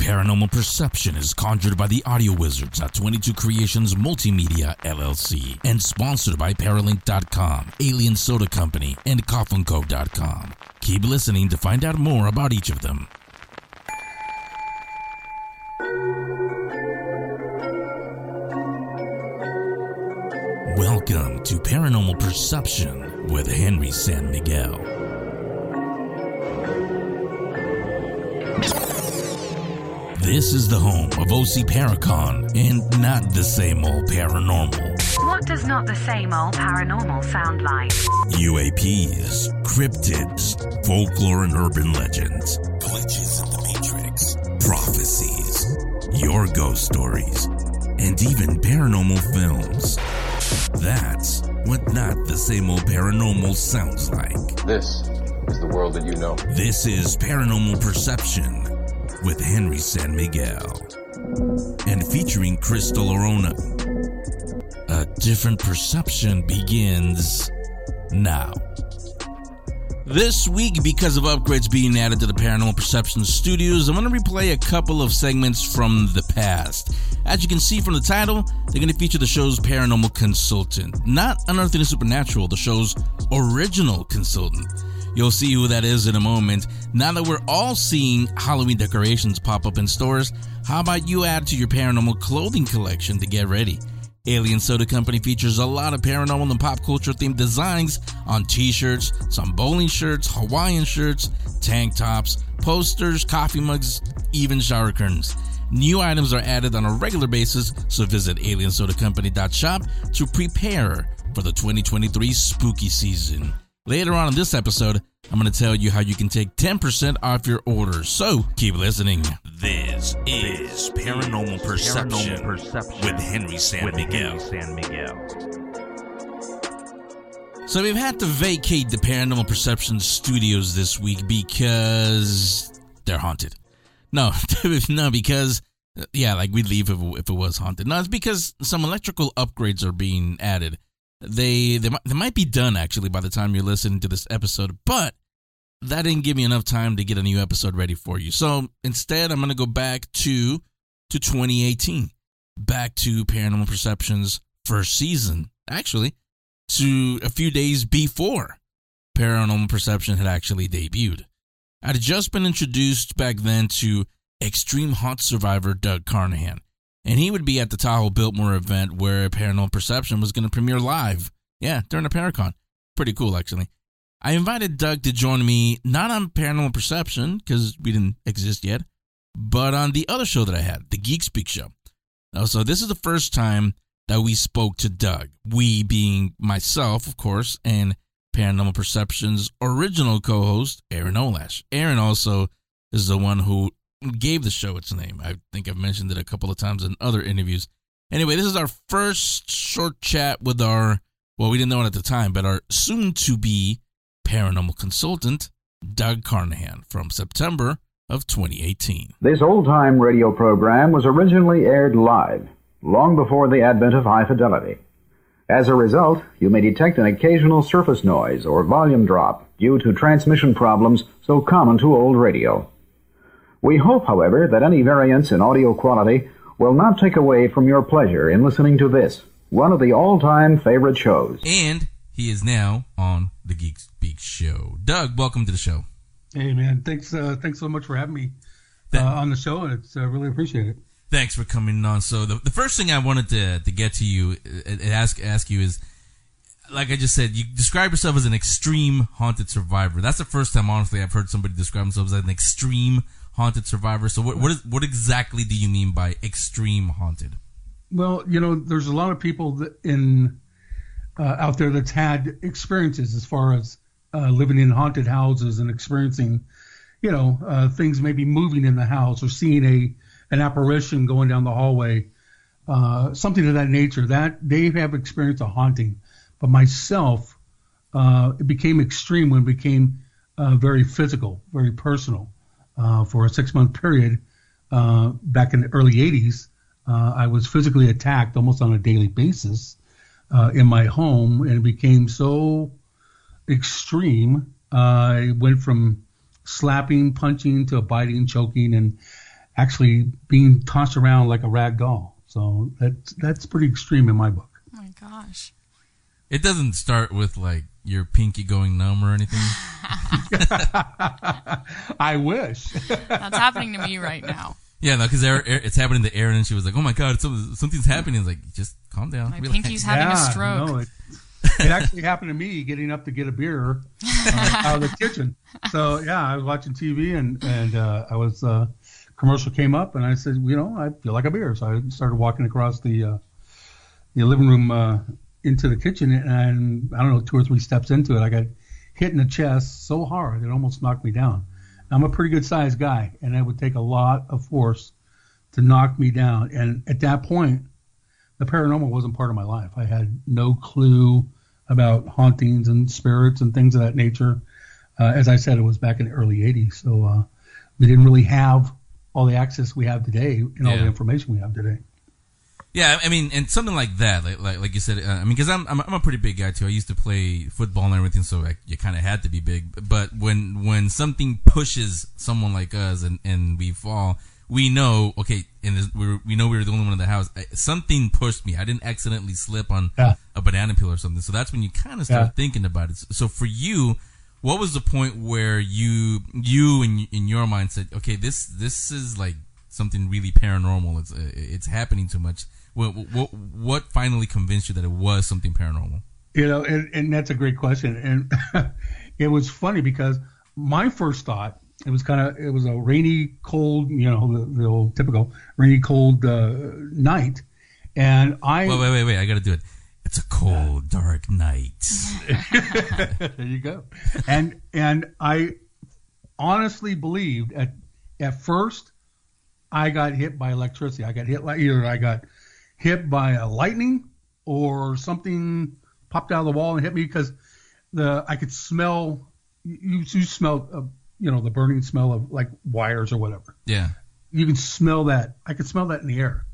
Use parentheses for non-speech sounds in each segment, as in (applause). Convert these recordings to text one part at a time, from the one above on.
Paranormal Perception is conjured by the audio wizards at 22 Creations Multimedia LLC and sponsored by Paralink.com, Alien Soda Company, and CoffinCo.com. Keep listening to find out more about each of them. Welcome to Paranormal Perception with Henry San Miguel. This is the home of OC Paracon and not the same old paranormal. What does not the same old paranormal sound like? UAPs, cryptids, folklore and urban legends, glitches in the matrix, prophecies, your ghost stories, and even paranormal films. That's what not the same old paranormal sounds like. This is the world that you know. This is Paranormal Perception with Henry San Miguel and featuring Crystal Arona. A different perception begins now. This week, because of upgrades being added to the Paranormal Perception studios, I'm going to replay a couple of segments from the past. As you can see from the title, they're going to feature the show's paranormal consultant, not Unearthing the Supernatural, the show's original consultant. You'll see who that is in a moment. Now that we're all seeing Halloween decorations pop up in stores, how about you add to your paranormal clothing collection to get ready? Alien Soda Company features a lot of paranormal and pop culture themed designs on t shirts, some bowling shirts, Hawaiian shirts, tank tops, posters, coffee mugs, even shower curtains. New items are added on a regular basis, so visit aliensodacompany.shop to prepare for the 2023 spooky season. Later on in this episode, I'm going to tell you how you can take 10% off your order. So keep listening. This is Paranormal Perception, with Henry San Miguel. San Miguel. So we've had to vacate the Paranormal Perception studios this week because they're haunted. No, (laughs) no, because yeah, like we'd leave if if it was haunted. No, it's because some electrical upgrades are being added. They they might, they might be done actually by the time you're listening to this episode, but that didn't give me enough time to get a new episode ready for you. So instead, I'm going to go back to to 2018, back to Paranormal Perception's first season. Actually, to a few days before Paranormal Perception had actually debuted. I'd just been introduced back then to extreme haunt survivor Doug Carnahan, and he would be at the Tahoe Biltmore event where Paranormal Perception was going to premiere live. Yeah, during a Paracon. Pretty cool, actually. I invited Doug to join me not on Paranormal Perception because we didn't exist yet, but on the other show that I had, the Geek Speak Show. So this is the first time that we spoke to Doug. We being myself, of course, and Paranormal Perception's original co-host, Erin Olash. Erin also is the one who gave the show its name. I think I've mentioned it a couple of times in other interviews. Anyway, this is our first short chat with our, well, we didn't know it at the time, but our soon to be paranormal consultant, Doug Carnahan, from September of 2018. This old time radio program was originally aired live, long before the advent of high fidelity. As a result, you may detect an occasional surface noise or volume drop due to transmission problems so common to old radio. We hope, however, that any variance in audio quality will not take away from your pleasure in listening to this, one of the all-time favorite shows. And he is now on the Geek Speak Show. Doug, welcome to the show. Hey man, thanks uh, thanks so much for having me uh, on the show, and it's uh, really appreciated. Thanks for coming on. So the, the first thing I wanted to to get to you and ask ask you is, like I just said, you describe yourself as an extreme haunted survivor. That's the first time, honestly, I've heard somebody describe themselves as an extreme haunted survivor. So what what is what exactly do you mean by extreme haunted? Well, you know, there's a lot of people in uh, out there that's had experiences as far as uh, living in haunted houses and experiencing, you know, uh, things maybe moving in the house or seeing a an apparition going down the hallway, uh, something of that nature. That they have experienced a haunting, but myself, uh, it became extreme when it became uh, very physical, very personal. Uh, for a six month period, uh, back in the early '80s, uh, I was physically attacked almost on a daily basis in my home, and it became so extreme. I went from slapping, punching to biting, choking, and actually being tossed around like a rag doll. So that's that's pretty extreme in my book. Oh my gosh. It doesn't start with like your pinky going numb or anything. (sighs) (laughs) (laughs) I wish. That's happening to me right now. Yeah, no, because it's happening to Erin, and she was like, "Oh my god, something, something's happening." It's like, just calm down. My relax." pinky's having a stroke. no, it, it actually happened to me getting up to get a beer uh, (laughs) out of the kitchen. So yeah, I was watching TV and and uh, I was uh, commercial came up and I said, you know, I feel like a beer. So I started walking across the uh, the living room uh, into the kitchen and I don't know two or three steps into it, I got hit in the chest so hard it almost knocked me down. I'm a pretty good sized guy and it would take a lot of force to knock me down. And at that point, the paranormal wasn't part of my life. I had no clue about hauntings and spirits and things of that nature. Uh, as I said, it was back in the early 80s, so uh, we didn't really have all the access we have today and all Yeah. the information we have today. Yeah, I mean, and something like that, like like, like you said. Uh, I mean, because I'm, I'm I'm a pretty big guy too. I used to play football and everything, so like, you kind of had to be big. But when when something pushes someone like us and and we fall, we know okay, and this, we were, we know we were the only one in the house. I- Something pushed me. I didn't accidentally slip on Yeah. a banana peel or something. So that's when you kind of start Yeah. thinking about it. So for you, what was the point where you you in in your mind said, okay, this this is like something really paranormal. It's uh, it's happening too much. What, what what finally convinced you that it was something paranormal? You know, and, and that's a great question. And (laughs) it was funny because my first thought, it was kind of, it was a rainy, cold, you know, the, the old typical rainy, cold uh, night. And I, Wait wait wait wait! I got to do it. It's a cold, dark night. (laughs) there you go. And and I honestly believed at at first I got hit by electricity. I got hit like either I got hit by a lightning or something popped out of the wall and hit me because the I could smell you you smell uh, you know the burning smell of like wires or whatever Yeah. you can smell that. I could smell that in the air.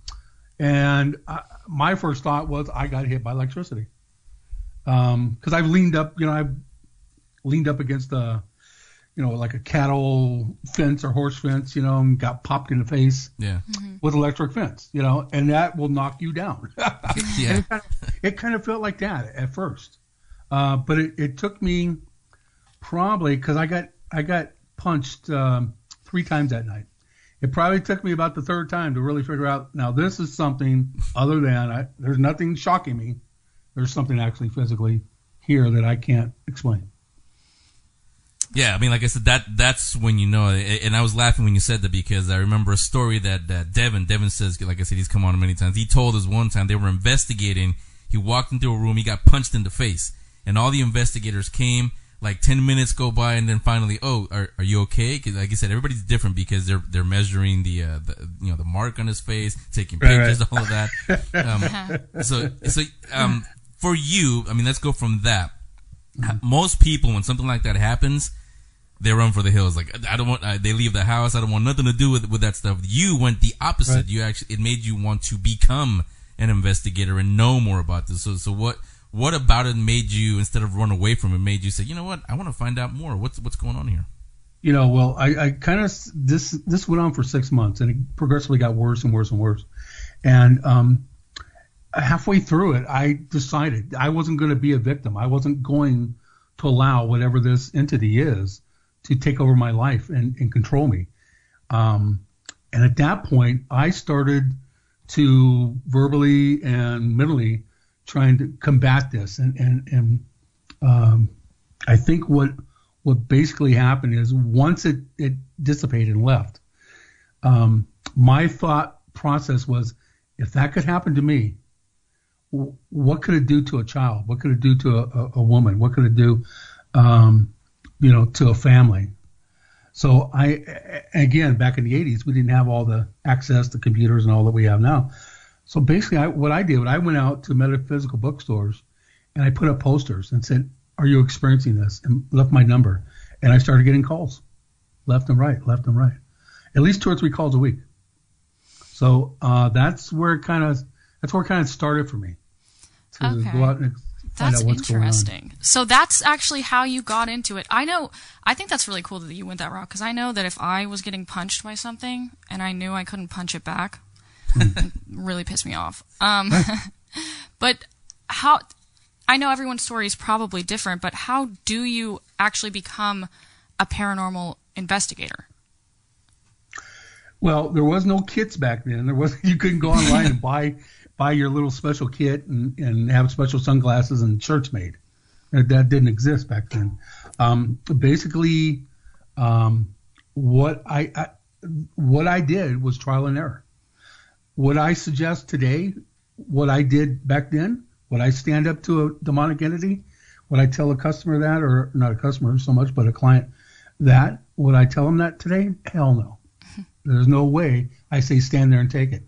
And I, my first thought was I got hit by electricity. Because I've leaned up, you know, I've leaned up against a, you know, like a cattle fence or horse fence, you know, and got popped in the face Yeah. with electric fence, you know, and that will knock you down. (laughs) (laughs) Yeah. it, kind of, it kind of felt like that at first, uh, but it, it took me probably because I got I got punched um, three times that night. It probably took me about the third time to really figure out now this is something other than I, there's nothing shocking me. There's something actually physically here that I can't explain. Yeah, I mean, like I said, that that's when you know. And I was laughing when you said that because I remember a story that that Devin Devin says, like I said, he's come on many times. He told us one time they were investigating. He walked into a room, he got punched in the face, and all the investigators came. Like ten minutes go by, and then finally, oh, are, are you okay? 'Cause like I said, everybody's different because they're they're measuring the, uh, the you know the mark on his face, taking Right, pictures, right. all of that. Um, so so um, for you, I mean, let's go from that. Most people, when something like that happens, they run for the hills. Like I don't want. Uh, they leave the house. I don't want nothing to do with with that stuff. You went the opposite. Right. You actually it made you want to become an investigator and know more about this. So so what what about it made you instead of run away from it made you say you know what I want to find out more. What's what's going on here? you know, well, I, I kind of this this went on for six months, and it progressively got worse and worse and worse. And um, halfway through it, I decided I wasn't going to be a victim. I wasn't going to allow whatever this entity is to take over my life and, and control me. Um, and at that point, I started to verbally and mentally trying to combat this. And and and um, I think what what basically happened is once it, it dissipated and left, um, my thought process was if that could happen to me, what could it do to a child? What could it do to a, a, a woman? What could it do, um, you know, to a family? So I, again, back in the 80s, we didn't have all the access to computers and all that we have now. So basically, I, what I did, I went out to metaphysical bookstores and I put up posters and said, "Are you experiencing this?" and left my number, and I started getting calls, left and right, left and right, at least two or three calls a week. So uh, that's where it kind of that's where it kind of started for me to Okay. go out and That's out what's going on. interesting. So that's actually how you got into it. I know. I think that's really cool that you went that route because I know that if I was getting punched by something and I knew I couldn't punch it back, it (laughs) really pissed me off. Um, (laughs) but how? I know everyone's story is probably different, but how do you actually become a paranormal investigator? Well, there was no kits back then. There was (laughs) you couldn't go online and buy buy your little special kit and, and have special sunglasses and shirts made. That, didn't exist back then. Um, basically, um, what I, I what I did was trial and error. What I suggest today, what I did back then, would I stand up to a demonic entity? Would I tell a customer that, or not a customer so much, but a client that? Would I tell them that today? Hell no. (laughs) There's no way I say stand there and take it.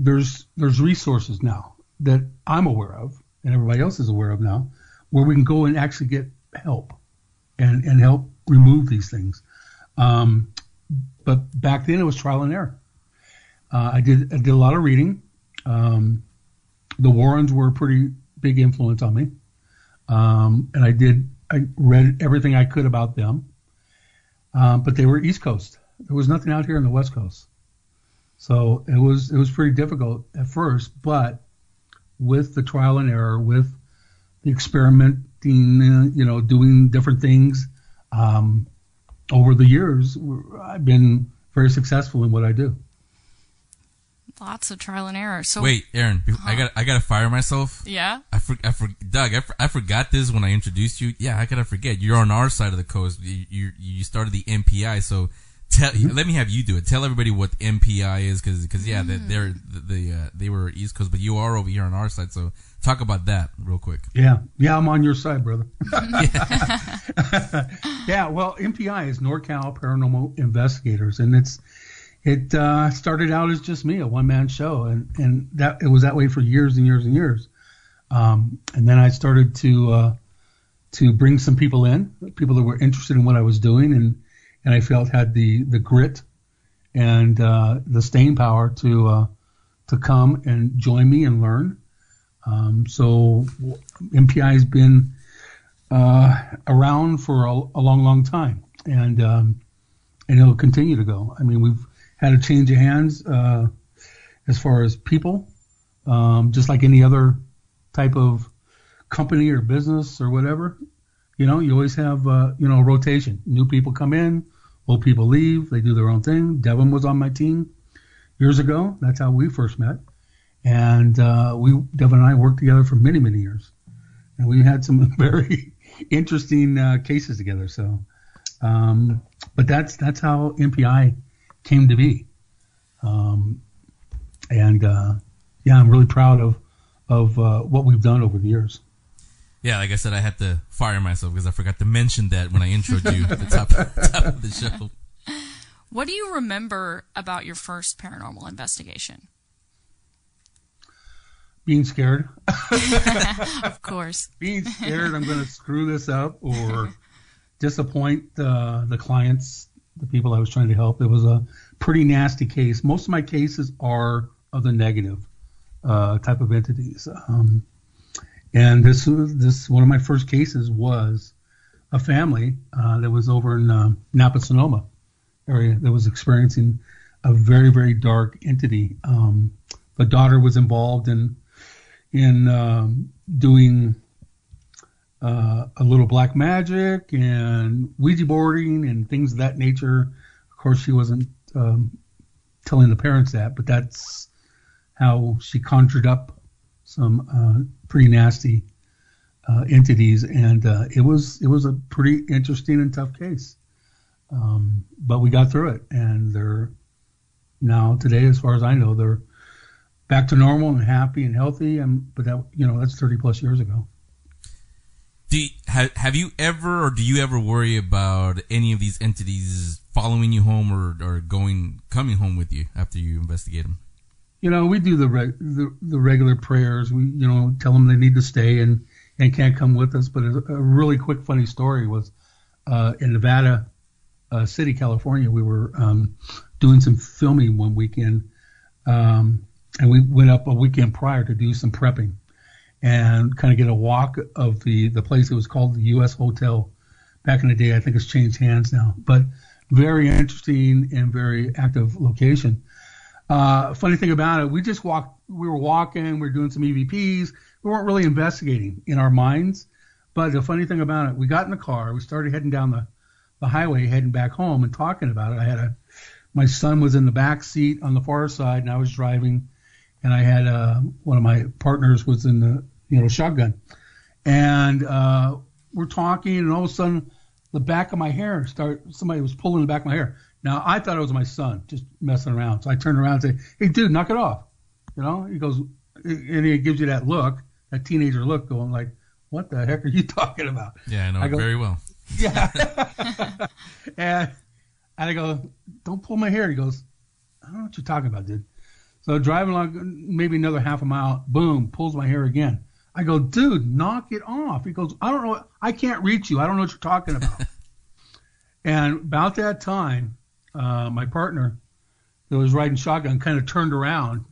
There's there's resources now that I'm aware of and everybody else is aware of now where we can go and actually get help and, and help remove these things. Um, but back then it was trial and error. Uh, I did I did a lot of reading. Um, the Warrens were a pretty big influence on me, um, and I did I read everything I could about them. Um, but they were East Coast. There was nothing out here in the West Coast, so it was it was pretty difficult at first. But with the trial and error, with the experimenting, uh, you know, doing different things, um, over the years, I've been very successful in what I do. Lots of trial and error. So Wait, Erin, I got I gotta fire myself. yeah. I for, I for, Doug, I, for, I forgot this when I introduced you. Yeah, I gotta forget. You're on our side of the coast. You you, you started the NPI, so tell let me have you do it. Tell everybody what NPI is, because because yeah, they, they're the uh, they were East Coast, but you are over here on our side. So talk about that real quick. Yeah, yeah, I'm on your side, brother. (laughs) (laughs) yeah, well, NPI is NorCal Paranormal Investigators, and it's it uh, started out as just me, a one man show, and and that it was that way for years and years and years. Um, and then I started to uh, to bring some people in, people that were interested in what I was doing, and and I felt had the the grit and uh, the staying power to uh, to come and join me and learn. Um, so NPI has been uh, around for a, a, long, long time, and um, and it'll continue to go. I mean, we've had a change of hands uh, as far as people, um, just like any other type of company or business or whatever. You know, you always have uh, you know rotation. New people come in, old people leave. They do their own thing. Devin was on my team years ago. That's how we first met and uh, we Devin and I worked together for many many years, and we had some (laughs) very interesting uh, cases together. So, um, but that's that's how NPI came to be, um, and uh, yeah, I'm really proud of of uh, what we've done over the years. Yeah, like I said, I had to fire myself because I forgot to mention that when I introed you at the top, (laughs) top of the show. What do you remember about your first paranormal investigation? being scared. (laughs) (laughs) of course. being scared I'm going to screw this up or disappoint uh, the clients, the people I was trying to help. It was a pretty nasty case. Most of my cases are of the negative uh, type of entities. Um, and this was this one of my first cases was a family uh, that was over in uh, Napa Sonoma area that was experiencing a very very dark entity. Um, the daughter was involved in in um, doing uh, a little black magic and Ouija boarding and things of that nature. Of course, she wasn't um, telling the parents that, but that's how she conjured up some uh, pretty nasty uh, entities, and uh, it was it was a pretty interesting and tough case. Um, but we got through it, and they're now today, as far as I know, they're back to normal and happy and healthy. And but that you know that's 30 plus years ago. Do you, have have you ever or do you ever worry about any of these entities following you home or, or going coming home with you after you investigate them? You know, we do the, reg, the the regular prayers. We you know tell them they need to stay and and can't come with us. But a, a really quick funny story was uh, in Nevada uh, City, California. We were um, doing some filming one weekend. Um, and we went up a weekend prior to do some prepping. and kind of get a walk of the the place. It was called the U.S. Hotel back in the day. I think it's changed hands now, but very interesting and very active location. Uh, funny thing about it, we just walked. We were walking. We were doing some EVPs. We weren't really investigating in our minds. But the funny thing about it, we got in the car. We started heading down the, the highway, heading back home, and talking about it. I had a my son was in the back seat on the far side, and I was driving, and I had uh, one of my partners was in the you know shotgun, and uh, we're talking, and all of a sudden, the back of my hair start. Somebody was pulling the back of my hair. Now I thought it was my son just messing around, so I turned around and say, "Hey, dude, knock it off," you know. He goes, and he gives you that look, that teenager look, going like, "What the heck are you (laughs) talking about?" Yeah, I know I go- very well. (laughs) Yeah. (laughs) and, and I go, don't pull my hair. He goes, I don't know what you're talking about, dude. So driving along maybe another half a mile, boom, pulls my hair again. I go, dude, knock it off. He goes, I don't know. I can't reach you. I don't know what you're talking about. and about that time, uh, my partner that was riding shotgun kind of turned around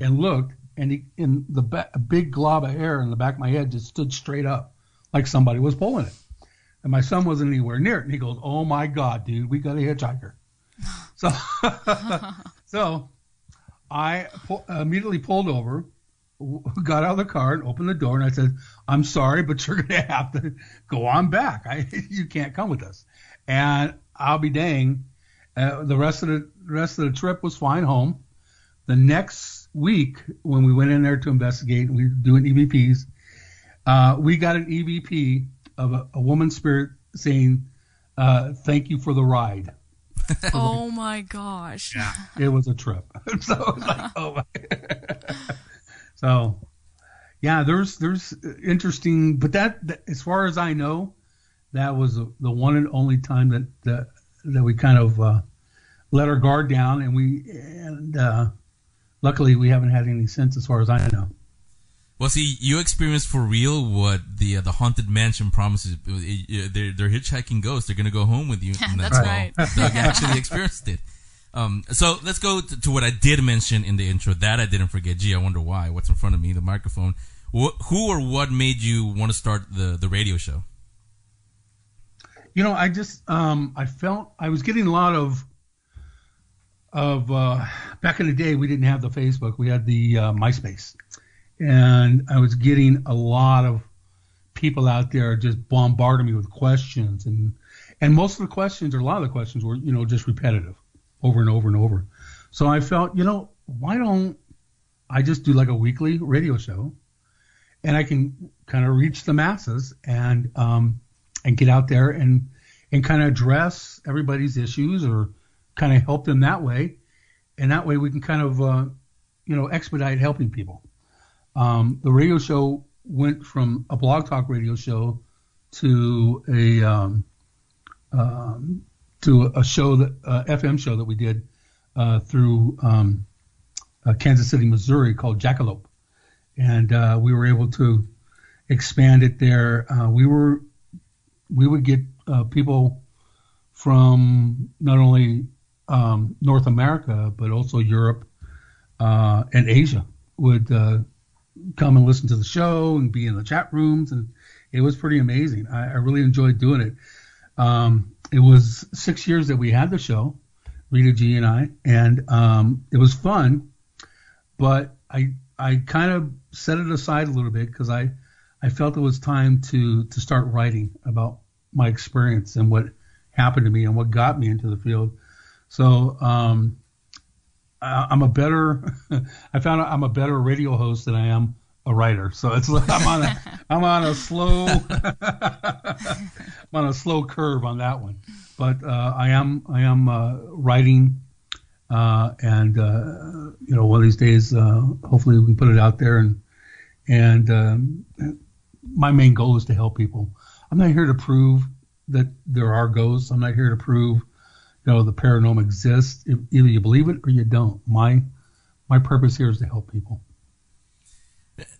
and looked, and he, in the ba- big glob of hair in the back of my head just stood straight up, like somebody was pulling it. And my son wasn't anywhere near it. And he goes, "Oh my God, dude, we got a hitchhiker." (laughs) So, (laughs) so I pu- immediately pulled over, got out of the car, and opened the door. And I said, "I'm sorry, but you're gonna have to go on back. I, (laughs) you can't come with us." And I'll be dang, uh, the rest of the rest of the trip was flying home. The next week, when we went in there to investigate, we were doing EVPs. Uh, we got an EVP of a, a woman spirit saying, uh, "Thank you for the ride." (laughs) Oh my gosh. Yeah, It was a trip. (laughs) so it was like, (laughs) oh my. so, yeah, there's there's interesting, but that, that as far as I know, that was the one and only time that that, that we kind of uh, let our guard down, and we and uh, luckily we haven't had any since, as far as I know. Well, see, you experienced for real what the uh, the haunted mansion promises. They're, they're hitchhiking ghosts. They're gonna go home with you. and That's right. Doug actually experienced it. Um, so let's go to, to what I did mention in the intro. That I didn't forget. Gee, I wonder why. What's in front of me? The microphone. Wh- who or what made you want to start the the radio show? You know, I just um, I felt I was getting a lot of of uh, back in the day we didn't have the Facebook, we had the uh, MySpace, and I was getting a lot of people out there just bombarding me with questions, and and most of the questions or a lot of the questions were you know just repetitive, over and over and over. So I felt you know why don't I just do like a weekly radio show, and I can kind of reach the masses and um, and get out there and and kind of address everybody's issues or kind of help them that way, and that way we can kind of uh, you know expedite helping people. Um, the radio show went from a blog talk radio show to a um, um, to a show that uh, FM show that we did uh, through um, uh, Kansas City, Missouri, called Jackalope, and uh, we were able to expand it there. Uh, we were we would get uh, people from not only um, North America but also Europe uh, and Asia would uh, come and listen to the show and be in the chat rooms, and it was pretty amazing. I, I really enjoyed doing it. Um, it was six years that we had the show, Rita G and I, and um, it was fun. But I I kind of set it aside a little bit because I I felt it was time to to start writing about my experience and what happened to me and what got me into the field. So um, I, I'm a better (laughs) I found out I'm a better radio host than I am a writer. So it's I'm on a (laughs) I'm on a slow (laughs) I'm on a slow curve on that one. But uh, I am I am uh, writing uh, and uh, you know one of these days uh, hopefully we can put it out there and and um, my main goal is to help people. I'm not here to prove that there are ghosts. I'm not here to prove you know the paranormal exists. If, either you believe it or you don't. My my purpose here is to help people.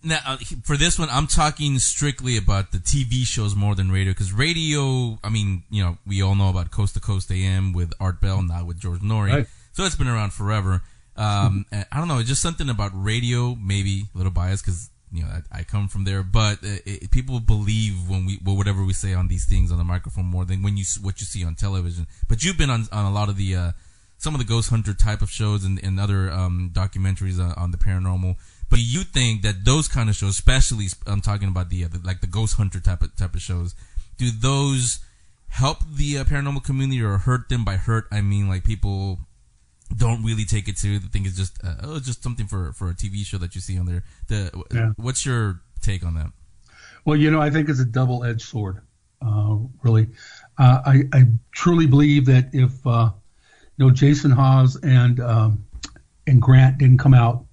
Now, uh, for this one, I'm talking strictly about the TV shows more than radio, because radio, I mean, you know, we all know about Coast to Coast AM with Art Bell, not with George Noory. Right. So it's been around forever. Um, (laughs) I don't know, it's just something about radio, maybe a little biased, because you know I, I come from there, but uh, it, people believe when we well, whatever we say on these things on the microphone more than when you what you see on television. But you've been on on a lot of the uh, some of the ghost hunter type of shows and, and other um, documentaries on, on the paranormal. But you think that those kind of shows, especially I'm talking about the, uh, the like the ghost hunter type of type of shows, do those help the uh, paranormal community or hurt them? By hurt, I mean like people don't really take it to the thing is just uh, oh, it's just something for for a TV show that you see on there. The Yeah. what's your take on that? Well, you know, I think it's a double-edged sword. Uh, really, uh, I, I truly believe that if uh, you know Jason Hawes and um, and Grant didn't come out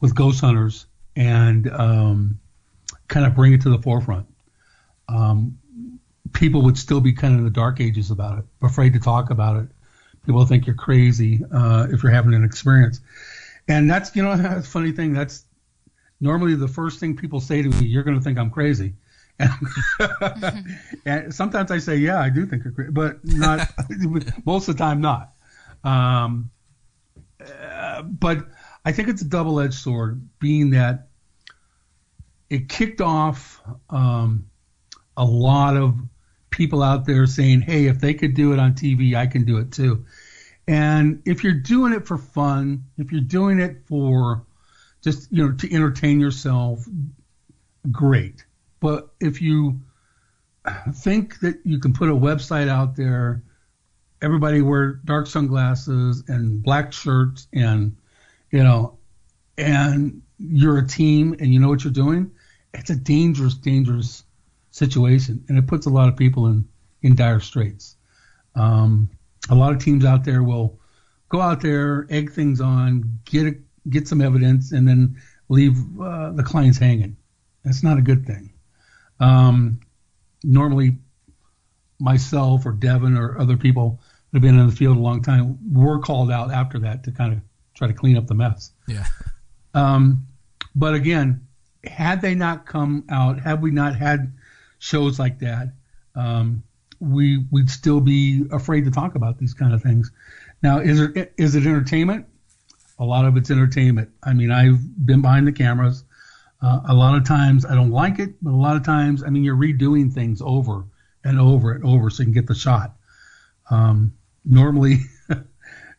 with Ghost Hunters and um, kind of bring it to the forefront, um, people would still be kind of in the dark ages about it, afraid to talk about it. People think you're crazy uh, if you're having an experience, and that's you know (laughs) that's a funny thing. That's normally the first thing people say to me, you're going to think I'm crazy. (laughs) And, and sometimes I say, yeah, I do think you're crazy, but not (laughs) most of the time, not. Um, uh, but I think it's a double-edged sword, being that it kicked off um, a lot of people out there saying, hey, if they could do it on TV, I can do it too. And if you're doing it for fun, if you're doing it for just you know to entertain yourself, great. But if you think that you can put a website out there, everybody wear dark sunglasses and black shirts, and you know, and you're a team and you know what you're doing, it's a dangerous, dangerous situation, and it puts a lot of people in in dire straits. Um, a lot of teams out there will go out there, egg things on, get a, get some evidence, and then leave uh, the clients hanging. That's not a good thing. Um, normally, myself or Devin or other people that have been in the field a long time were called out after that to kind of try to clean up the mess. Yeah, Um, but again, had they not come out, had we not had shows like that, um, we we'd still be afraid to talk about these kind of things. Now, is it is it entertainment? A lot of it's entertainment. I mean, I've been behind the cameras. Uh, a lot of times I don't like it, but a lot of times, I mean, you're redoing things over and over and over so you can get the shot. Um, normally, (laughs)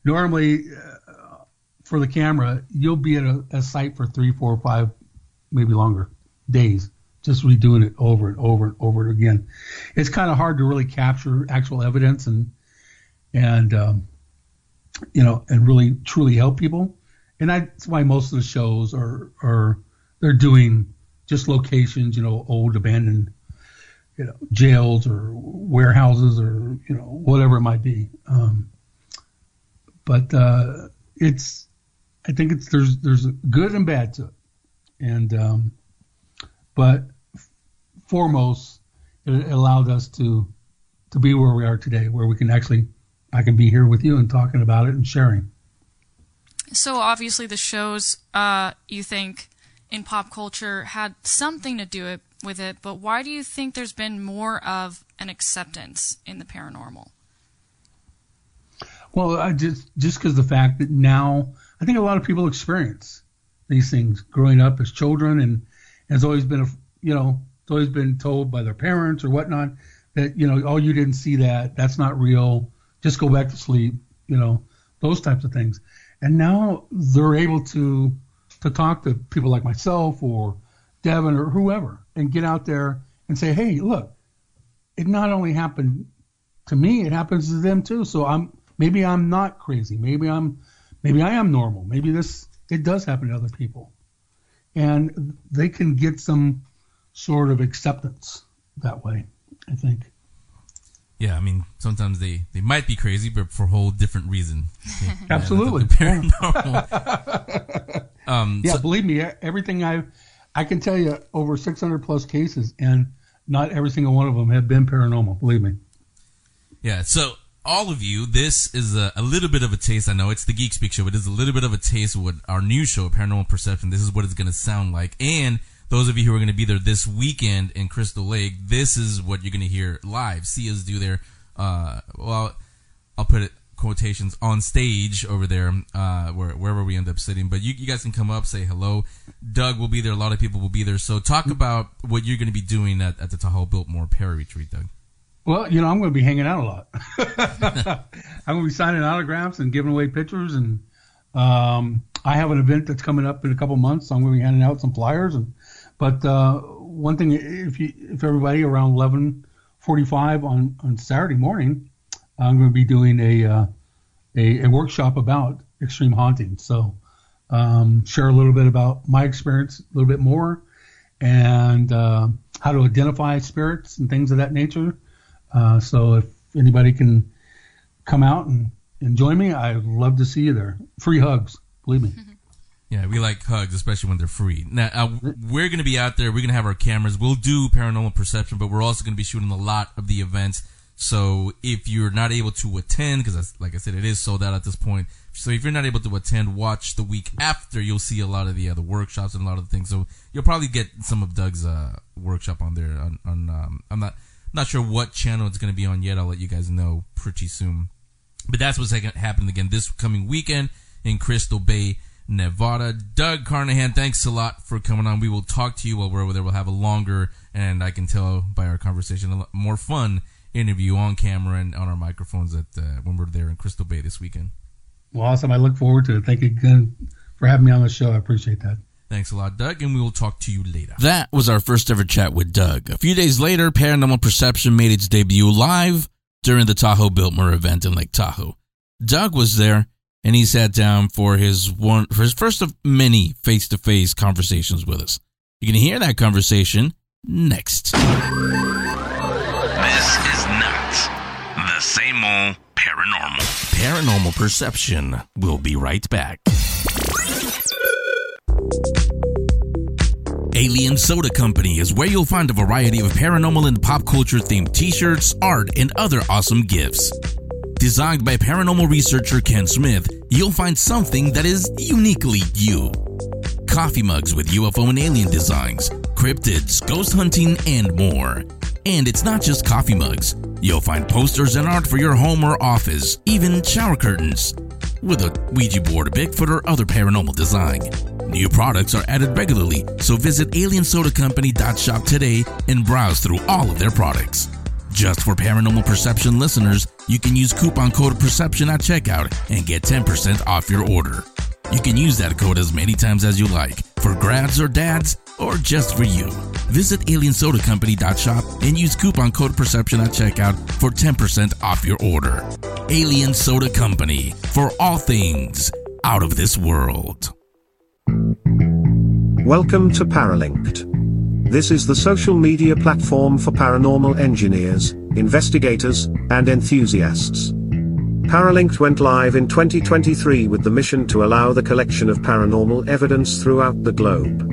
normally uh, for the camera, you'll be at a, a site for three, four, five, maybe longer days, just redoing it over and over and over again. It's kind of hard to really capture actual evidence and and um, you know and really truly help people. And that's why most of the shows are are they're doing just locations, you know, old abandoned you know jails or warehouses or you know whatever it might be. Um, but uh, it's I think it's there's there's good and bad to it, and um, but foremost it allowed us to to be where we are today, where we can actually I can be here with you and talking about it and sharing. So obviously the shows uh, you think in pop culture had something to do it, with it, but why do you think there's been more of an acceptance in the paranormal? Well, I just just because the fact that now I think a lot of people experience these things growing up as children, and has always been a you know it's always been told by their parents or whatnot that you know oh you didn't see that. That's not real. Just go back to sleep you know those types of things, and now they're able to to talk to people like myself or Devin or whoever and get out there and say hey look it not only happened to me it happens to them too. So i'm maybe i'm not crazy. Maybe i'm maybe i am normal. Maybe this it does happen to other people and they can get some sort of acceptance that way i think yeah. I mean, sometimes they they might be crazy, but for a whole different reason. (laughs) Yeah, Absolutely. paranormal. (laughs) um, yeah so- believe me everything i i can tell you over 600 plus cases and not every single one of them have been paranormal believe me Yeah, so all of you, this is a, a little bit of a taste. I know it's the Geek Speak show, but it's a little bit of a taste of what our new show, Paranormal Perception, this is what it's going to sound like. And those of you who are going to be there this weekend in Crystal Lake, this is what you're going to hear live. See us do there. Uh, well, I'll put it quotations on stage over there, uh, where, wherever we end up sitting. But you, you guys can come up, say hello. Doug will be there. A lot of people will be there. So talk about what you're going to be doing at, at the Tahoe Biltmore Para Retreat, Doug. Well, you know, I'm going to be hanging out a lot. (laughs) I'm going to be signing autographs and giving away pictures, and um, I have an event that's coming up in a couple months. So I'm going to be handing out some flyers. And but uh, one thing, if you, if everybody around 11:45 on on Saturday morning, I'm going to be doing a uh, a, a workshop about extreme haunting. So um, share a little bit about my experience, a little bit more, and uh, how to identify spirits and things of that nature. Uh, so if anybody can come out and, and join me, I'd love to see you there. Free hugs, believe me. Yeah, we like hugs, especially when they're free. Now, uh, we're going to be out there. We're going to have our cameras. We'll do paranormal perception, but we're also going to be shooting a lot of the events. So if you're not able to attend, because like I said, it is sold out at this point. So if you're not able to attend, watch the week after. You'll see a lot of the other workshops and a lot of the things. So you'll probably get some of Doug's uh, workshop on there. On, on um, I'm not not sure what channel it's going to be on yet. I'll let you guys know pretty soon. But that's what's happening again this coming weekend in Crystal Bay, Nevada. Doug Carnahan, thanks a lot for coming on. We will talk to you while we're over there. We'll have a longer, and I can tell by our conversation, a lot more fun interview on camera and on our microphones at uh, when we're there in Crystal Bay this weekend. Well, awesome. I look forward to it. Thank you again for having me on the show. I appreciate that. Thanks a lot, Doug, and we will talk to you later. That was our first ever chat with Doug. A few days later, Paranormal Perception made its debut live during the Tahoe Biltmore event in Lake Tahoe. Doug was there, and he sat down for his one for his first of many face-to-face conversations with us. You can hear that conversation next. This is not the same old paranormal. Paranormal Perception. We'll be right back. Alien Soda Company is where you'll find a variety of paranormal and pop culture themed t shirts, art, and other awesome gifts. Designed by paranormal researcher Ken Smith, you'll find something that is uniquely you. Coffee mugs with UFO and alien designs, cryptids, ghost hunting, and more. And it's not just coffee mugs. You'll find posters and art for your home or office, even shower curtains, with a Ouija board, Bigfoot, or other paranormal design. New products are added regularly, so visit aliensodacompany.shop today and browse through all of their products. Just for Paranormal Perception listeners, you can use coupon code PERCEPTION at checkout and get 10% off your order. You can use that code as many times as you like, for grads or dads, or just for you. Visit aliensodacompany.shop and use coupon code PERCEPTION at checkout for 10% off your order. Alien Soda Company, for all things out of this world. Welcome to Paralinked. This is the social media platform for paranormal engineers, investigators, and enthusiasts. Paralinked went live in 2023 with the mission to allow the collection of paranormal evidence throughout the globe.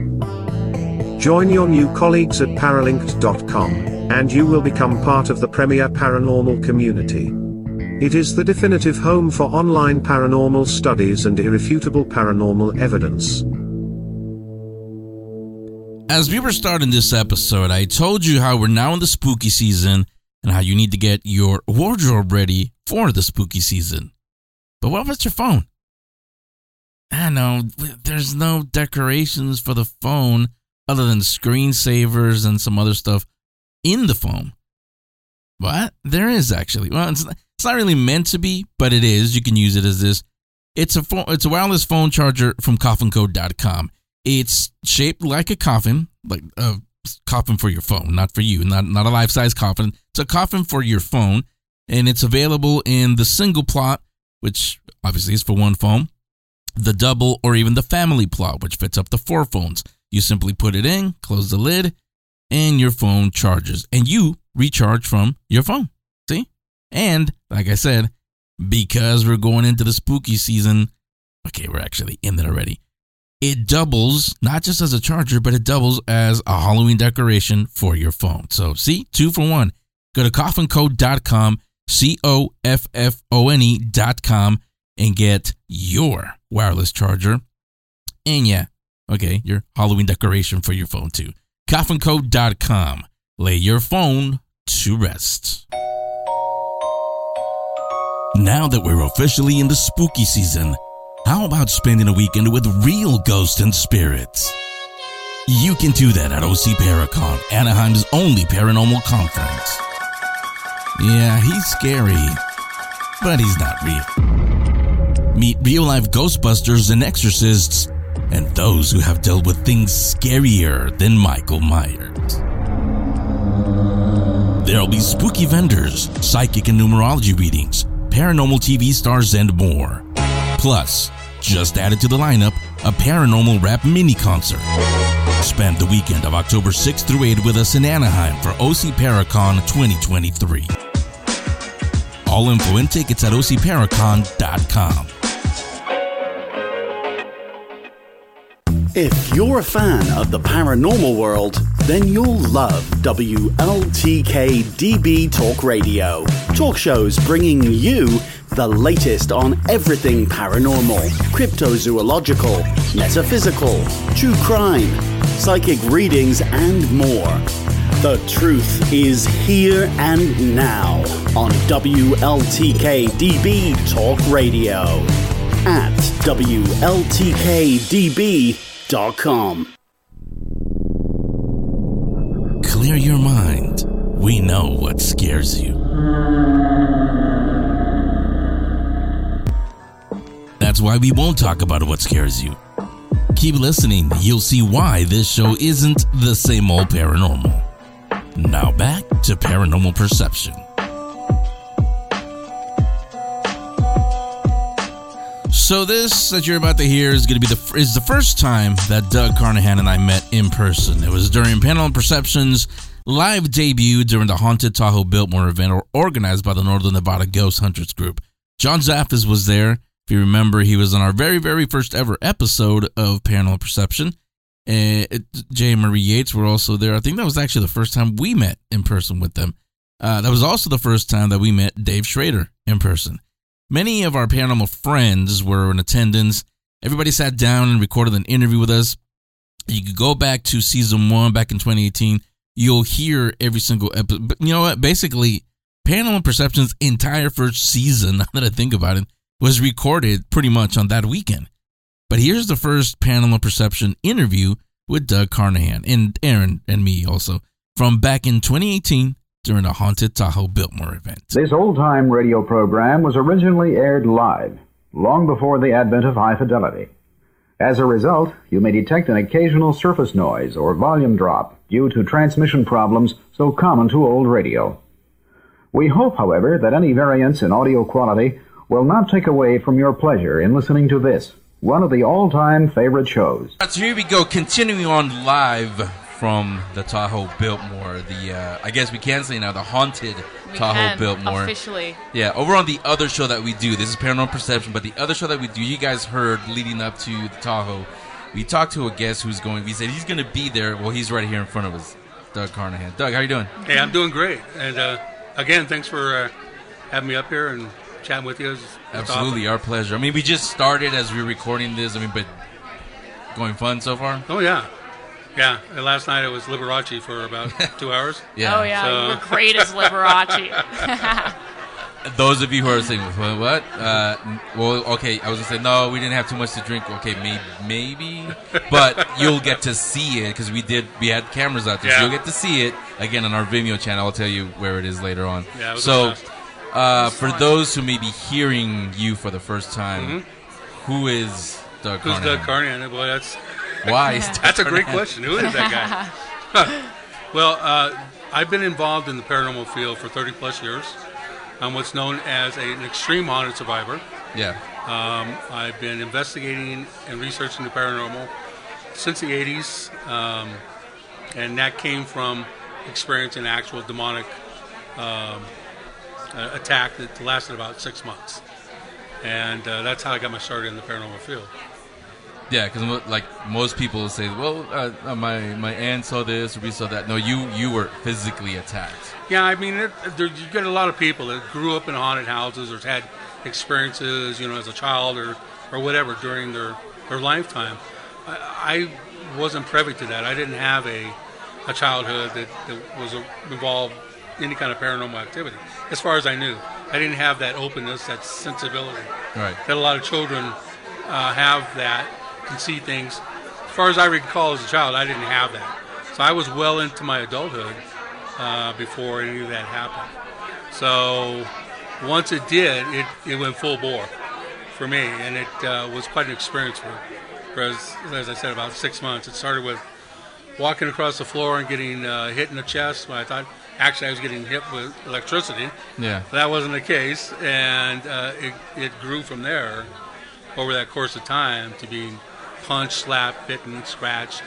Join your new colleagues at paralinked.com, and you will become part of the premier paranormal community. It is the definitive home for online paranormal studies and irrefutable paranormal evidence. As we were starting this episode, I told you how we're now in the spooky season and how you need to get your wardrobe ready for the spooky season. But what about your phone? I know there's no decorations for the phone other than screensavers and some other stuff in the phone. What? There is actually. Well, it's it's not really meant to be, but it is. You can use it as this. It's a phone. It's a wireless phone charger from CoffinCode.com. It's shaped like a coffin, like a coffin for your phone, not for you, not not a life size coffin. It's a coffin for your phone, and it's available in the single plot, which obviously is for one phone, the double, or even the family plot, which fits up to four phones. You simply put it in, close the lid, and your phone charges, and you recharge from your phone. And like I said, because we're going into the spooky season, okay, we're actually in it already. It doubles not just as a charger, but it doubles as a Halloween decoration for your phone. So, see, two for one. Go to coffincode.com, C O F F O N E.com, and get your wireless charger. And yeah, okay, your Halloween decoration for your phone too. Coffincode.com. Lay your phone to rest. Now that we're officially in the spooky season, how about spending a weekend with real ghosts and spirits? You can do that at OC Paracon, Anaheim's only paranormal conference. Yeah, he's scary, but he's not real. Meet real life Ghostbusters and exorcists, and those who have dealt with things scarier than Michael Myers. There'll be spooky vendors, psychic and numerology readings, paranormal TV stars, and more. Plus, just added to the lineup, a paranormal rap mini concert. Spend the weekend of October 6th through 8 with us in Anaheim for OC Paracon 2023. All info and tickets at ocparacon.com. If you're a fan of the paranormal world, then you'll love WLTK DB Talk Radio. Talk shows bringing you the latest on everything paranormal, cryptozoological, metaphysical, true crime, psychic readings, and more. The truth is here and now on WLTK DB Talk Radio at WLTKDB.com. Clear your mind. We know what scares you. That's why we won't talk about what scares you. Keep listening, you'll see why this show isn't the same old paranormal. Now back to paranormal perception. So this that you're about to hear is going to be the is the first time that Doug Carnahan and I met in person. It was during Paranormal Perceptions live debut during the Haunted Tahoe Biltmore event organized by the Northern Nevada Ghost Hunters Group. John Zaffis was there. If you remember, he was on our very, very first ever episode of Paranormal Perception. Uh, Jay and Marie Yates were also there. I think that was actually the first time we met in person with them. Uh, that was also the first time that we met Dave Schrader in person. Many of our paranormal friends were in attendance. Everybody sat down and recorded an interview with us. You could go back to season one back in 2018. You'll hear every single episode. But you know what? Basically, Paranormal Perception's entire first season, (laughs) now that I think about it, was recorded pretty much on that weekend. But here's the first Paranormal Perception interview with Doug Carnahan and Erin and me also from back in 2018 during the Haunted Tahoe Biltmore event. This old time radio program was originally aired live, long before the advent of high fidelity. As a result, you may detect an occasional surface noise or volume drop due to transmission problems so common to old radio. We hope, however, that any variance in audio quality will not take away from your pleasure in listening to this, one of the all time favorite shows. So here we go, continuing on live from the Tahoe Biltmore. The uh, I guess we can say now the haunted We Tahoe can, Biltmore. officially. Yeah, over on the other show that we do. This is Paranormal Perception, but the other show that we do, you guys heard leading up to the Tahoe. We talked to a guest who's going. We said he's going to be there. Well, he's right here in front of us, Doug Carnahan. Doug, how you doing? Hey, I'm doing great. And uh, again, thanks for uh, having me up here and chatting with you. It's- it's Absolutely, our pleasure. I mean, we just started as we are recording this. I mean, but going fun so far. Oh, yeah. Yeah. And last night it was Liberace for about (laughs) two hours. Yeah. Oh yeah, So- you were great as Liberace. (laughs) (laughs) Those of you who are saying "What, what? Uh, well, okay, I was gonna say no, we didn't have too much to drink. Okay, maybe, maybe, but you'll get to see it because we did. We had cameras out there, so you'll get to see it again on our Vimeo channel. I'll tell you where it is later on. Yeah, so, uh, for those who may be hearing you for the first time, who is Doug? Mm-hmm. Who's Carnahan? Doug Carnahan? Boy, that's Why (laughs) is that's a great question. Who is that guy? (laughs) well, uh, I've been involved in the paranormal field for 30 plus years. I'm what's known as a, an extreme haunted survivor. Yeah. Um, I've been investigating and researching the paranormal since the 80s, um, and that came from experiencing actual demonic um, uh, attack that lasted about six months. And uh, that's how I got my start in the paranormal field. Yeah, because like most people say, well, uh, uh, my my aunt saw this or we saw that. No, you you were physically attacked. Yeah, I mean, it, there, you get a lot of people that grew up in haunted houses or had experiences, you know, as a child or, or whatever during their, their lifetime. I, I wasn't privy to that. I didn't have a, a childhood that, that was involved any kind of paranormal activity, as far as I knew. I didn't have that openness, that sensibility Right. that a lot of children uh, have that can see things. As far as I recall as a child, I didn't have that. So I was well into my adulthood uh, before any of that happened. So once it did, it, it went full bore for me, and it uh, was quite an experience for, for as, as I said, about six months. It started with walking across the floor and getting uh, hit in the chest when I thought actually I was getting hit with electricity. Yeah. That wasn't the case, and uh, it, it grew from there over that course of time to being punched, slapped, bitten, scratched,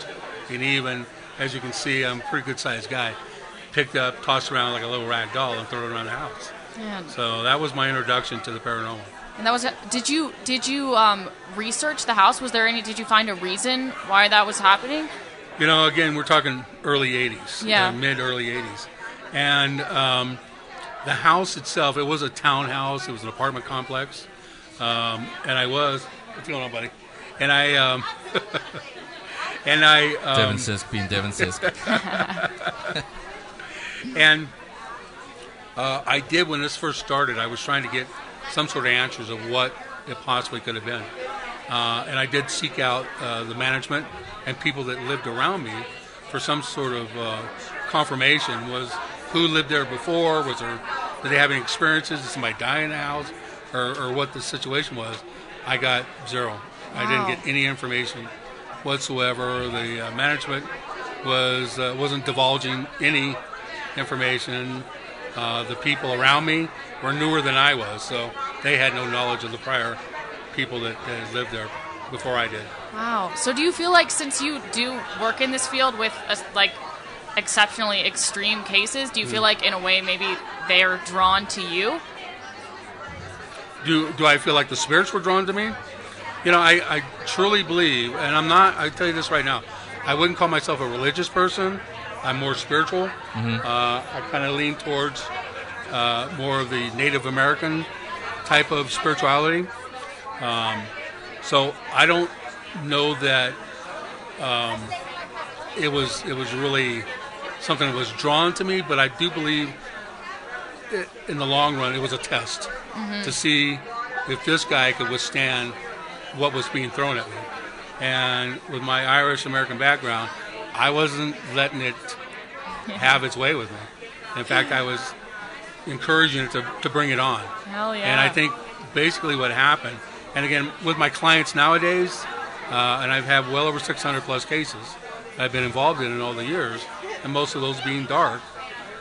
and even, as you can see, I'm a pretty good sized guy, picked up, tossed around like a little rag doll, and thrown around the house. Man. So that was my introduction to the paranormal. And that was. Did you did you um, research the house? Was there any? Did you find a reason why that was happening? You know, again, we're talking early 80s, Yeah. mid early 80s. And um, the house itself, it was a townhouse, it was an apartment complex. Um, and I was, what's going on, buddy? And I, um, (laughs) and I, um, Devin Sisk being Devin Sisk. (laughs) and uh, I did when this first started. I was trying to get some sort of answers of what it possibly could have been, uh, and I did seek out uh, the management and people that lived around me for some sort of uh, confirmation. Was who lived there before? Was there did they have any experiences? Did somebody die in the house, or, or what the situation was? I got zero. I didn't get any information whatsoever. The uh, management was uh, wasn't divulging any information. Uh, the people around me were newer than I was, so they had no knowledge of the prior people that, that had lived there before I did. Wow. So do you feel like since you do work in this field with uh, like exceptionally extreme cases, do you feel Mm. like in a way maybe they're drawn to you? Do do I feel like the spirits were drawn to me? You know, I, I truly believe, and I'm not. I tell you this right now, I wouldn't call myself a religious person. I'm more spiritual. Mhm. Uh, I kind of lean towards uh, more of the Native American type of spirituality. Um, so I don't know that um, it was it was really something that was drawn to me, but I do believe it, in the long run it was a test Mhm. to see if this guy could withstand what was being thrown at me. And with my Irish American background, I wasn't letting it (laughs) have its way with me. In fact, I was encouraging it to, to bring it on. Hell yeah. And I think basically what happened, and again, with my clients nowadays, uh, and I've had well over 600 plus cases I've been involved in in all the years, and most of those being dark,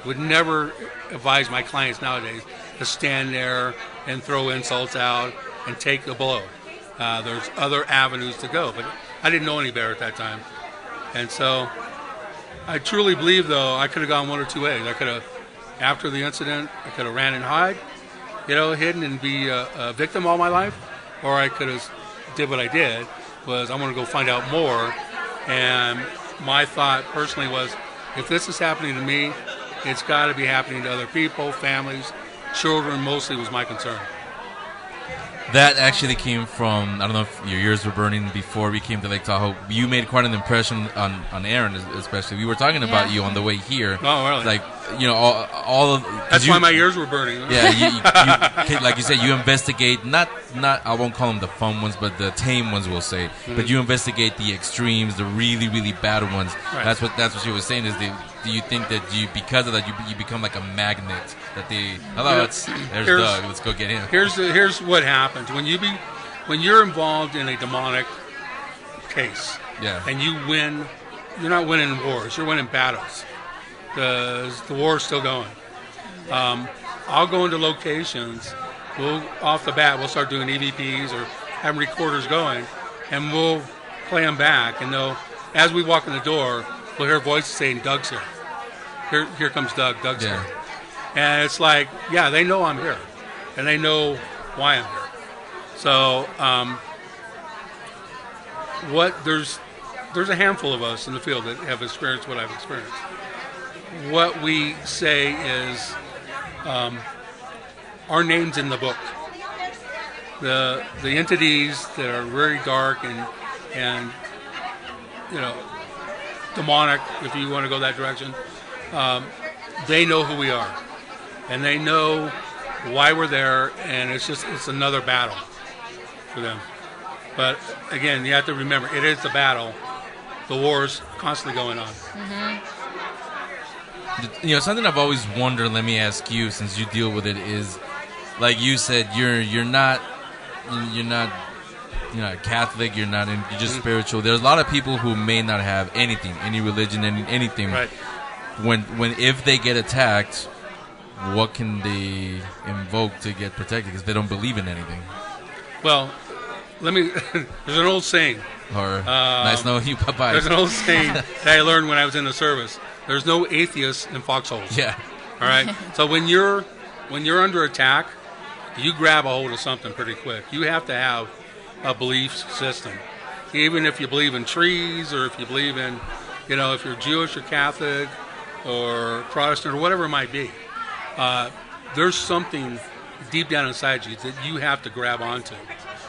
would never advise my clients nowadays to stand there and throw insults out and take the blow. Uh, there's other avenues to go, but I didn't know any better at that time. And so I truly believe, though, I could have gone one or two ways. I could have, after the incident, I could have ran and hide, you know, hidden and be a, a victim all my life, or I could have did what I did was I'm going to go find out more. And my thought personally was, if this is happening to me, it's got to be happening to other people, families, children. Mostly was my concern. That actually came from I don't know if your ears were burning before we came to Lake Tahoe. You made quite an impression on on Erin, especially. We were talking about Yeah. you on the way here. Oh, really? Like you know, all, all of 'cause That's you- why my ears were burning. huh? Yeah, you, you, you, (laughs) like you said, you investigate not not I won't call them the fun ones, but the tame ones, we'll say. But Mhm. you investigate the extremes, the really really bad ones. Right. That's what that's what she was saying. Is the do you think that you because of that you you become like a magnet that they hello it's there's Here's- Doug let's go get him. Here's the, here's what happens when you be when you're involved in a demonic case. Yeah. And you win. You're not winning wars. You're winning battles. The the war's still going. Um, I'll go into locations. We'll off the bat we'll start doing EVPs or having recorders going, and we'll play them back. And they'll as we walk in the door, we'll hear voices saying, "Doug's here. Here here comes Doug. Doug's Yeah. here." And it's like, yeah, they know I'm here, and they know why I'm here. So, um, what there's there's a handful of us in the field that have experienced what I've experienced. What we say is um, our names in the book. The the entities that are very dark and and you know demonic, if you want to go that direction, um, they know who we are, and they know why we're there, and it's just it's another battle for them. But again, you have to remember it is a battle. The war is constantly going on. You know, something I've always wondered. Let me ask you, since you deal with it, is like you said, you're you're not you're not you're not Catholic. You're not in, you're just spiritual. There's a lot of people who may not have anything, any religion, any anything. Right. When when if they get attacked, what can they invoke to get protected? Because they don't believe in anything. Well, let me. (laughs) there's an old saying. Or Um, nice knowing you, (laughs) bye bye. There's an old saying that I learned when I was in the service. There's no atheists in foxholes. Yeah. All right. So when you're when you're under attack, you grab a hold of something pretty quick. You have to have a belief system. Even if you believe in trees, or if you believe in, you know, if you're Jewish or Catholic or Protestant or whatever it might be, uh, there's something deep down inside you that you have to grab onto.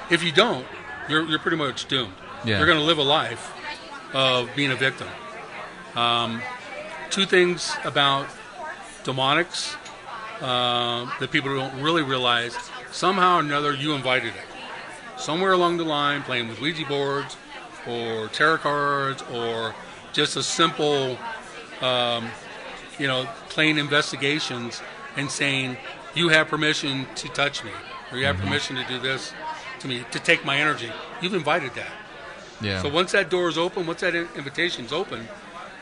If you don't, you're, you're pretty much doomed. Yeah. You're going to live a life of being a victim. Um, two things about demonics uh, that people don't really realize. Somehow or another, you invited it. Somewhere along the line, playing with Ouija boards or tarot cards or just a simple, um, you know, plain investigations and saying, you have permission to touch me or you have Mhm. permission to do this to me, to take my energy. You've invited that. Yeah. So once that door is open, once that invitation is open,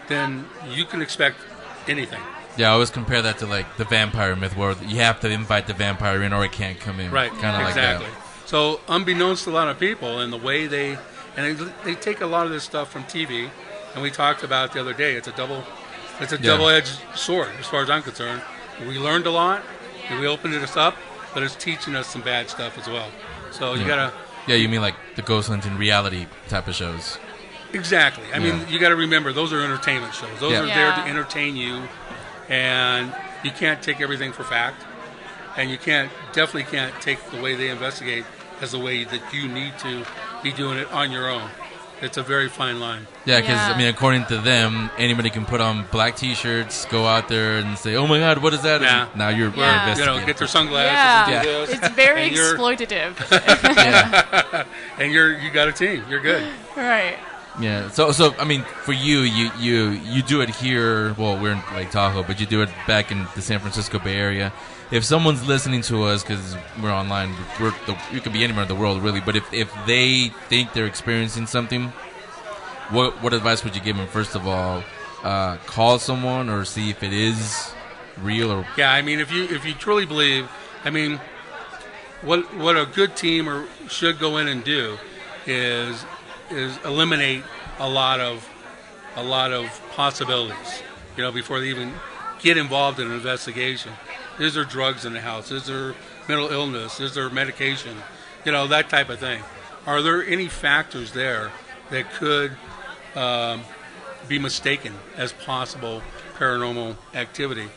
then you can expect anything. Yeah, I always compare that to like the vampire myth, where you have to invite the vampire in, or it can't come in. Right. Kind of like exactly. that. So unbeknownst to a lot of people, and the way they and they, they take a lot of this stuff from TV, and we talked about it the other day. It's a double, it's a Yeah. double-edged sword, as far as I'm concerned. We learned a lot, and we opened it up, but it's teaching us some bad stuff as well. So you yeah. gotta Yeah, you mean like the ghost hunting reality type of shows? Exactly. I mean, you got to remember those are entertainment shows. Those Yeah. are there to entertain you, and you can't take everything for fact, and you can't definitely can't take the way they investigate as the way that you need to be doing it on your own. It's a very fine line. Yeah, because Yeah. I mean, according to them, anybody can put on black T-shirts, go out there and say, "Oh my God, what is that?" Yeah. Now you're Yeah. You know, get their sunglasses. Yeah, And do it's very and exploitative. (laughs) yeah, and you're you got a team. You're good. right. yeah. So, so I mean, for you, you you you do it here. Well, we're in Lake Tahoe, but you do it back in the San Francisco Bay Area. If someone's listening to us because we're online, we're the, you could be anywhere in the world, really. But if if they think they're experiencing something, what what advice would you give them? First of all, uh, call someone or see if it is real or Yeah, I mean, if you if you truly believe, I mean, what what a good team or should go in and do is is eliminate a lot of a lot of possibilities. You know, before they even get involved in an investigation. Is there drugs in the house? Is there mental illness? Is there medication? You know, that type of thing. Are there any factors there that could um, be mistaken as possible paranormal activity?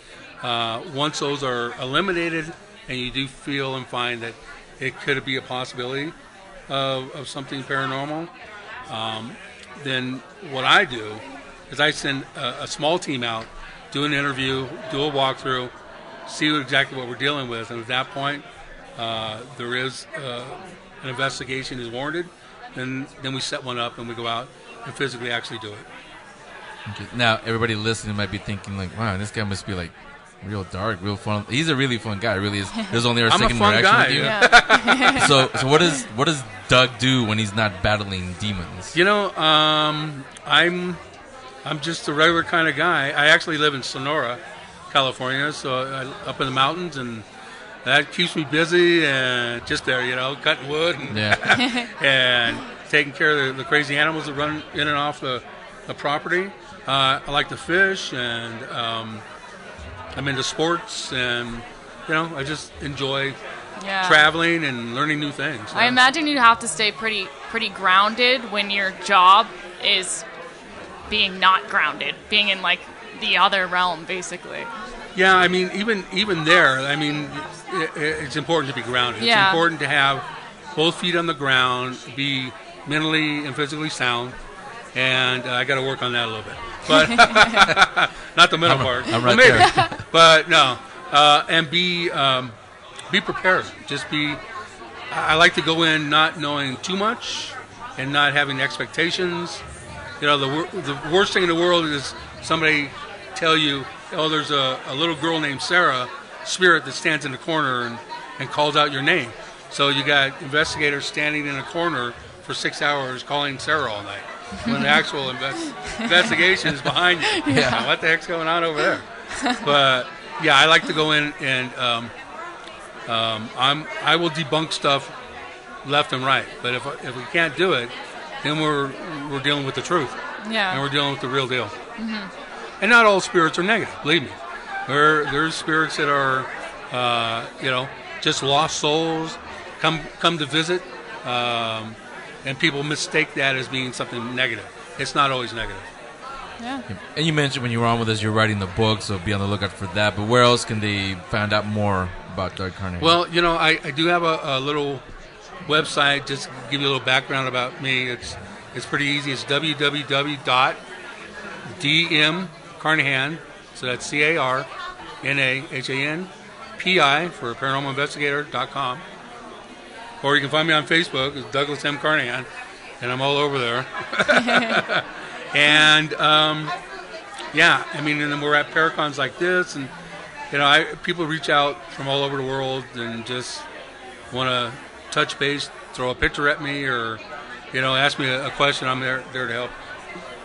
Uh, once those are eliminated and you do feel and find that it could be a possibility of, of something paranormal, um, then what I do is I send a, a small team out, do an interview, do a walkthrough, see exactly what we're dealing with, and at that point, uh, there is uh, an investigation is warranted, then then we set one up and we go out and physically actually do it. Okay. Now, everybody listening might be thinking like, "Wow, this guy must be like real dark, real fun." He's a really fun guy. Really is. This is only our (laughs) I'm a second fun interaction guy, with you. Yeah. (laughs) (laughs) so, so what does what does Doug do when he's not battling demons? You know, um, I'm I'm just a regular kind of guy. I actually live in Sonora, California, so I, up in the mountains, and that keeps me busy and just there, you know, cutting wood and, Yeah. (laughs) and taking care of the, the crazy animals that run in and off the, the property. Uh, I like to fish, and um, I'm into sports, and you know, I just enjoy Yeah. traveling and learning new things. I imagine you'd have to stay pretty pretty grounded when your job is being not grounded, being in like the other realm, basically. Yeah, I mean, even even there, I mean, i i- it's important to be grounded. Yeah. It's important to have both feet on the ground, be mentally and physically sound, and uh, I got to work on that a little bit. But (laughs) not the middle I'm- part. I'm right maybe. there. (laughs) but no, uh, and be um, be prepared. Just be. I I like to go in not knowing too much and not having expectations. You know, the the worst thing in the world is somebody tell you, "Oh, there's a, a little girl named Sarah, spirit that stands in the corner and, and calls out your name." So you got investigators standing in a corner for six hours calling Sarah all night when the (laughs) actual invest- investigation is behind you. (laughs) Yeah. What the heck's going on over there? But yeah, I like to go in and um, um, I'm I will debunk stuff left and right. But if if we can't do it, then we're we're dealing with the truth. Yeah. And we're dealing with the real deal. Mhm. And not all spirits are negative. Believe me, there there's spirits that are, uh, you know, just lost souls, come come to visit, um, and people mistake that as being something negative. It's not always negative. Yeah. And you mentioned when you were on with us, you're writing the book, so be on the lookout for that. But where else can they find out more about Doug Carnahan? Well, you know, I, I do have a, a little website. Just to give you a little background about me. It's it's pretty easy. It's www.dmcarnahan. So that's C A R N A H A N P I for paranormalinvestigator.com. Or you can find me on Facebook. It's Douglas M. Carnahan, and I'm all over there. (laughs) and um, yeah, I mean, and then we're at Paracons like this, and you know, I, people reach out from all over the world and just want to touch base, throw a picture at me, or you know, ask me a, a question. I'm there there to help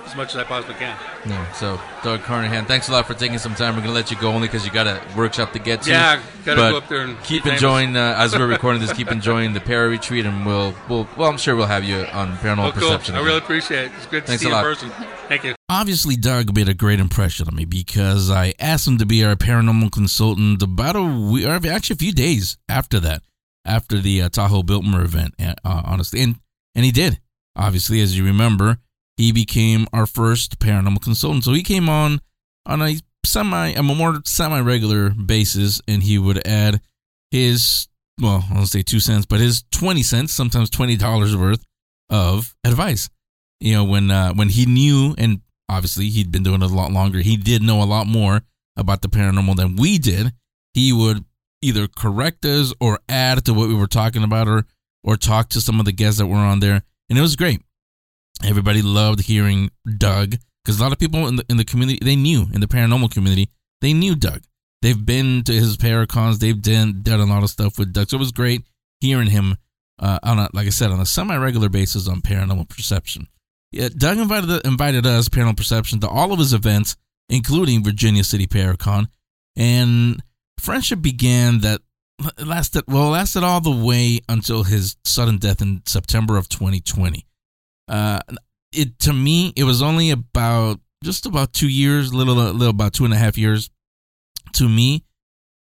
as much as I possibly can. Yeah, so Doug Carnahan, thanks a lot for taking some time. We're gonna let you go only because you got a workshop to get to. Yeah, gotta But go up there and keep enjoying uh, as we're recording this. Keep enjoying the para retreat, and we'll, we'll, well, I'm sure we'll have you on Paranormal Well, cool. Perception. I again. really appreciate it. It's good to Thanks see you in person. Thank you. Obviously, Doug made a great impression on me because I asked him to be our paranormal consultant about a week, or actually a few days after that, after the uh, Tahoe Biltmore event, uh, honestly. And, and he did. Obviously, as you remember, he became our first paranormal consultant. So he came on on a semi, a more semi regular basis, and he would add his, well, I'll say two cents, but his 20 cents, sometimes $20 worth of advice. You know when uh, when he knew and obviously he'd been doing it a lot longer he did know a lot more about the paranormal than we did. He would either correct us or add to what we were talking about or or talk to some of the guests that were on there and it was great everybody loved hearing doug because a lot of people in the in the community they knew in the paranormal community they knew doug they've been to his paracons they've done done a lot of stuff with doug so it was great hearing him uh, on a, like I said, on a semi-regular basis on Paranormal Perception. Yeah, Doug invited invited us, Paranormal Perception, to all of his events, including Virginia City Paracon, and friendship began that lasted well lasted all the way until his sudden death in September of 2020. Uh, it to me, it was only about just about two years, little little about two and a half years. To me,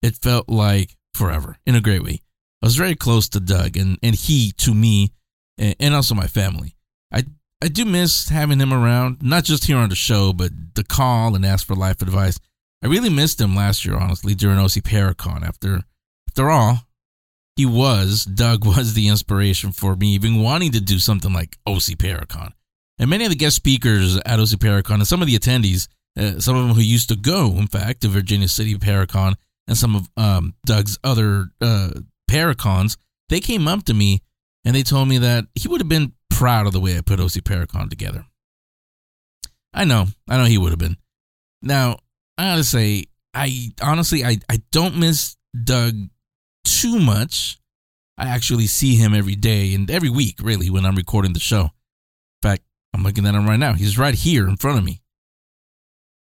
it felt like forever in a great way. I was very close to Doug, and, and he to me, and, and also my family. I I do miss having him around, not just here on the show, but the call and ask for life advice. I really missed him last year, honestly, during OC Paracon. After after all, he was Doug (laughs) was the inspiration for me even wanting to do something like OC Paracon. And many of the guest speakers at OC Paracon and some of the attendees, uh, some of them who used to go, in fact, to Virginia City Paracon, and some of um, Doug's other uh, Paracons, they came up to me and they told me that he would have been proud of the way I put OC Paracon together. I know, I know he would have been. Now, I gotta say, I honestly, I, I don't miss Doug too much. I actually see him every day and every week, really, when I'm recording the show. In fact, I'm looking at him right now. He's right here in front of me.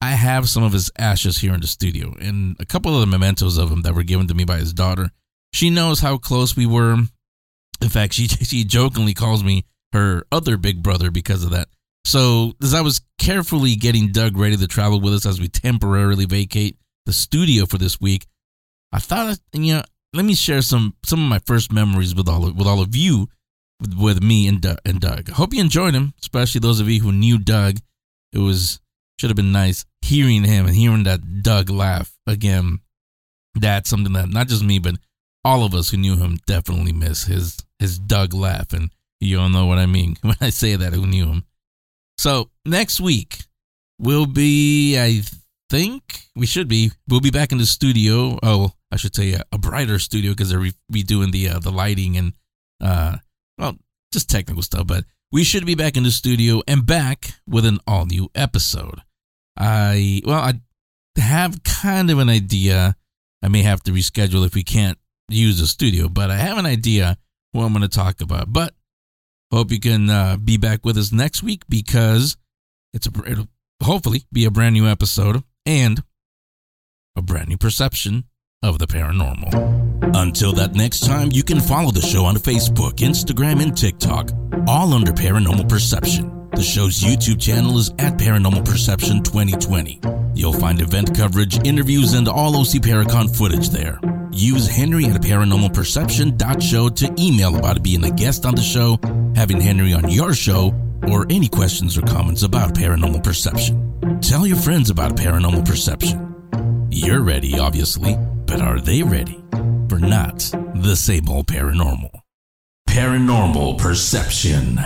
I have some of his ashes here in the studio and a couple of the mementos of him that were given to me by his daughter. She knows how close we were. In fact, she (laughs) she jokingly calls me her other big brother because of that. So, as I was carefully getting Doug ready to travel with us as we temporarily vacate the studio for this week, I thought, you know, let me share some some of my first memories with all of, with all of you, with, with me and Doug, and Doug. I hope you enjoyed him, especially those of you who knew Doug. It was should have been nice hearing him and hearing that Doug laugh again. That's something that not just me, but all of us who knew him definitely miss his his Doug laugh, and you all know what I mean (laughs) when I say that. Who knew him? So next week will be, I think we should be. We'll be back in the studio. Oh, I should say a, a brighter studio because they're re- redoing the uh, the lighting and uh, well, just technical stuff. But we should be back in the studio and back with an all new episode. I well, I have kind of an idea. I may have to reschedule if we can't use the studio, but I have an idea what I'm going to talk about. But hope you can uh, be back with us next week because it's a it'll hopefully be a brand new episode and a brand new perception of the paranormal. Until that next time, you can follow the show on Facebook, Instagram, and TikTok, all under Paranormal Perception. The show's YouTube channel is at Paranormal Perception 2020. You'll find event coverage, interviews, and all OC Paracon footage there. Use Henry at paranormalperception.show to email about being a guest on the show, having Henry on your show, or any questions or comments about paranormal perception. Tell your friends about paranormal perception. You're ready, obviously, but are they ready for not the same old paranormal? Paranormal Perception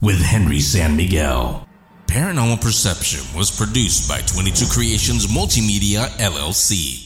with Henry San Miguel. Paranormal Perception was produced by 22 Creations Multimedia LLC.